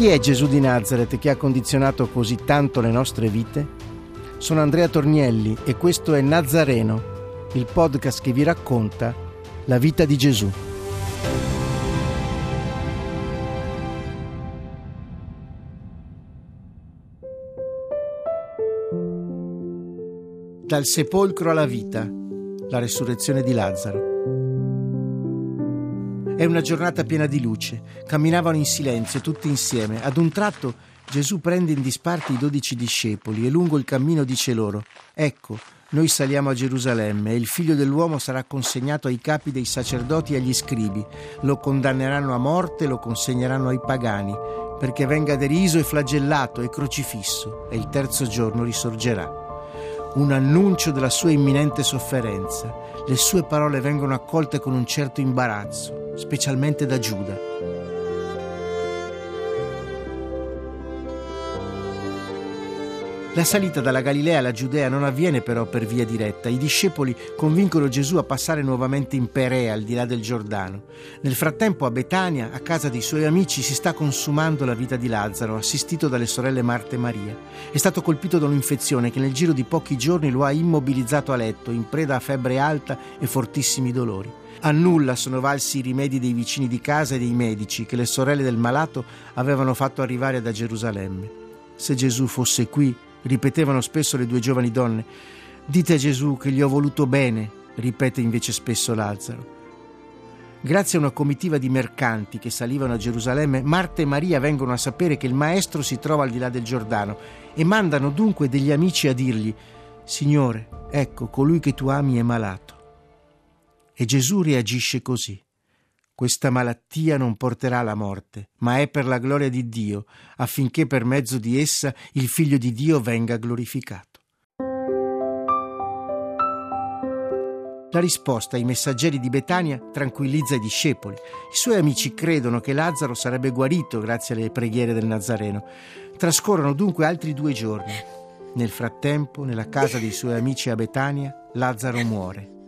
Chi è Gesù di Nazareth che ha condizionato così tanto le nostre vite? Sono Andrea Tornielli e questo è Nazareno, il podcast che vi racconta la vita di Gesù. Dal sepolcro alla vita, la resurrezione di Lazzaro. È una giornata piena di luce. Camminavano in silenzio tutti insieme. Ad un tratto Gesù prende in disparte i dodici discepoli e lungo il cammino dice loro: Ecco, noi saliamo a Gerusalemme e il figlio dell'uomo sarà consegnato ai capi dei sacerdoti e agli scribi. Lo condanneranno a morte lo consegneranno ai pagani, perché venga deriso e flagellato e crocifisso, e il terzo giorno risorgerà un annuncio della sua imminente sofferenza. Le sue parole vengono accolte con un certo imbarazzo, specialmente da Giuda. La salita dalla Galilea alla Giudea non avviene però per via diretta. I discepoli convincono Gesù a passare nuovamente in Perea, al di là del Giordano. Nel frattempo a Betania, a casa dei suoi amici, si sta consumando la vita di Lazzaro, assistito dalle sorelle Marta e Maria. È stato colpito da un'infezione che nel giro di pochi giorni lo ha immobilizzato a letto, in preda a febbre alta e fortissimi dolori. A nulla sono valsi i rimedi dei vicini di casa e dei medici che le sorelle del malato avevano fatto arrivare da Gerusalemme. Se Gesù fosse qui, ripetevano spesso le due giovani donne. Dite a Gesù che gli ho voluto bene, ripete invece spesso Lazzaro. Grazie a una comitiva di mercanti che salivano a Gerusalemme, Marta e Maria vengono a sapere che il Maestro si trova al di là del Giordano e mandano dunque degli amici a dirgli, Signore, ecco, colui che tu ami è malato. E Gesù reagisce così. Questa malattia non porterà alla morte, ma è per la gloria di Dio, affinché per mezzo di essa il Figlio di Dio venga glorificato. La risposta ai messaggeri di Betania tranquillizza i discepoli. I suoi amici credono che Lazzaro sarebbe guarito grazie alle preghiere del Nazareno. Trascorrono dunque altri due giorni. Nel frattempo, nella casa dei suoi amici a Betania, Lazzaro muore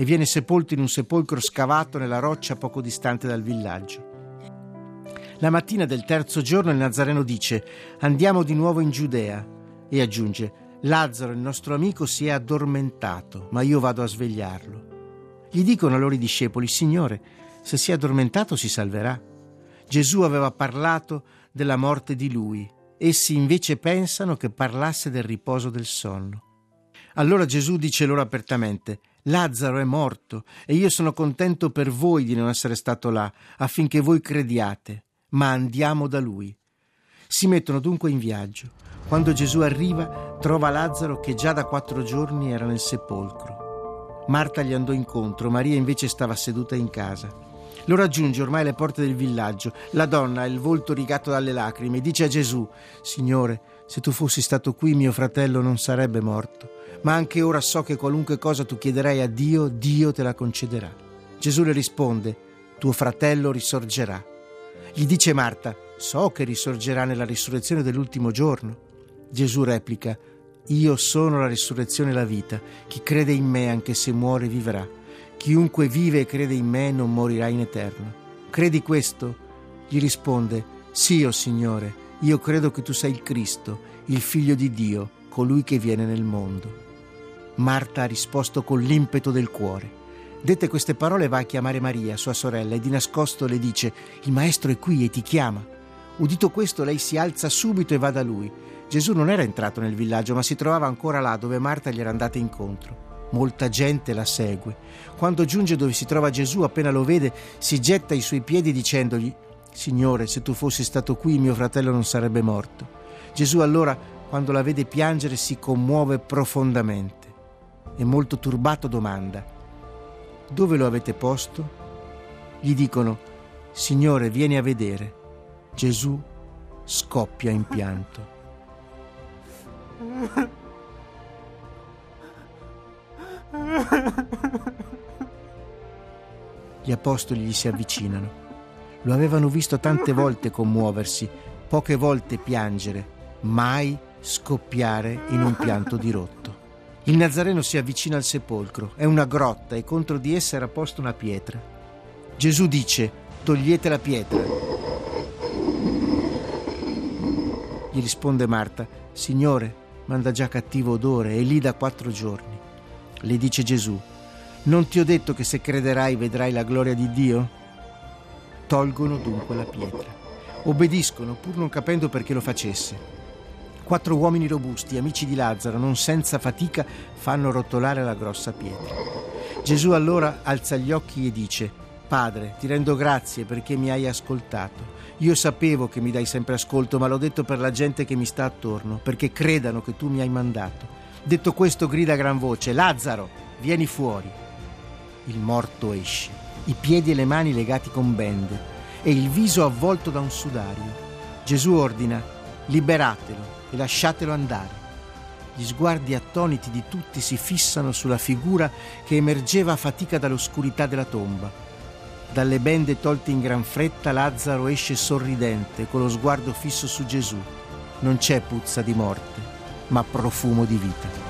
e viene sepolto in un sepolcro scavato nella roccia poco distante dal villaggio. La mattina del terzo giorno il Nazareno dice andiamo di nuovo in Giudea e aggiunge Lazzaro, il nostro amico, si è addormentato, ma io vado a svegliarlo. Gli dicono loro i discepoli, Signore, se si è addormentato si salverà. Gesù aveva parlato della morte di lui, essi invece pensano che parlasse del riposo del sonno. Allora Gesù dice loro apertamente, Lazzaro è morto e io sono contento per voi di non essere stato là, affinché voi crediate, ma andiamo da lui. Si mettono dunque in viaggio. Quando Gesù arriva, trova Lazzaro che già da quattro giorni era nel sepolcro. Marta gli andò incontro, Maria invece stava seduta in casa. Lo raggiunge ormai alle porte del villaggio. La donna ha il volto rigato dalle lacrime dice a Gesù: Signore, se tu fossi stato qui, mio fratello non sarebbe morto ma anche ora so che qualunque cosa tu chiederai a Dio, Dio te la concederà. Gesù le risponde, tuo fratello risorgerà. Gli dice Marta, so che risorgerà nella risurrezione dell'ultimo giorno. Gesù replica, io sono la risurrezione e la vita. Chi crede in me, anche se muore, vivrà. Chiunque vive e crede in me non morirà in eterno. Credi questo? Gli risponde, sì, o oh Signore, io credo che tu sei il Cristo, il Figlio di Dio, colui che viene nel mondo. Marta ha risposto con l'impeto del cuore. Dette queste parole va a chiamare Maria, sua sorella, e di nascosto le dice Il maestro è qui e ti chiama. Udito questo, lei si alza subito e va da lui. Gesù non era entrato nel villaggio, ma si trovava ancora là dove Marta gli era andata incontro. Molta gente la segue. Quando giunge dove si trova Gesù, appena lo vede, si getta ai suoi piedi dicendogli Signore, se tu fossi stato qui, mio fratello non sarebbe morto. Gesù allora, quando la vede piangere, si commuove profondamente e molto turbato domanda, Dove lo avete posto? Gli dicono, Signore, vieni a vedere. Gesù scoppia in pianto. Gli apostoli gli si avvicinano. Lo avevano visto tante volte commuoversi, poche volte piangere, mai scoppiare in un pianto dirotto. Il Nazareno si avvicina al sepolcro, è una grotta e contro di essa era posta una pietra. Gesù dice, togliete la pietra. Gli risponde Marta, Signore, manda già cattivo odore, è lì da quattro giorni. Le dice Gesù, non ti ho detto che se crederai vedrai la gloria di Dio? Tolgono dunque la pietra. Obbediscono pur non capendo perché lo facesse. Quattro uomini robusti, amici di Lazzaro, non senza fatica fanno rotolare la grossa pietra. Gesù allora alza gli occhi e dice, Padre, ti rendo grazie perché mi hai ascoltato. Io sapevo che mi dai sempre ascolto, ma l'ho detto per la gente che mi sta attorno, perché credano che tu mi hai mandato. Detto questo, grida a gran voce, Lazzaro, vieni fuori. Il morto esce, i piedi e le mani legati con bende e il viso avvolto da un sudario. Gesù ordina, liberatelo e lasciatelo andare. Gli sguardi attoniti di tutti si fissano sulla figura che emergeva a fatica dall'oscurità della tomba. Dalle bende tolte in gran fretta Lazzaro esce sorridente, con lo sguardo fisso su Gesù. Non c'è puzza di morte, ma profumo di vita.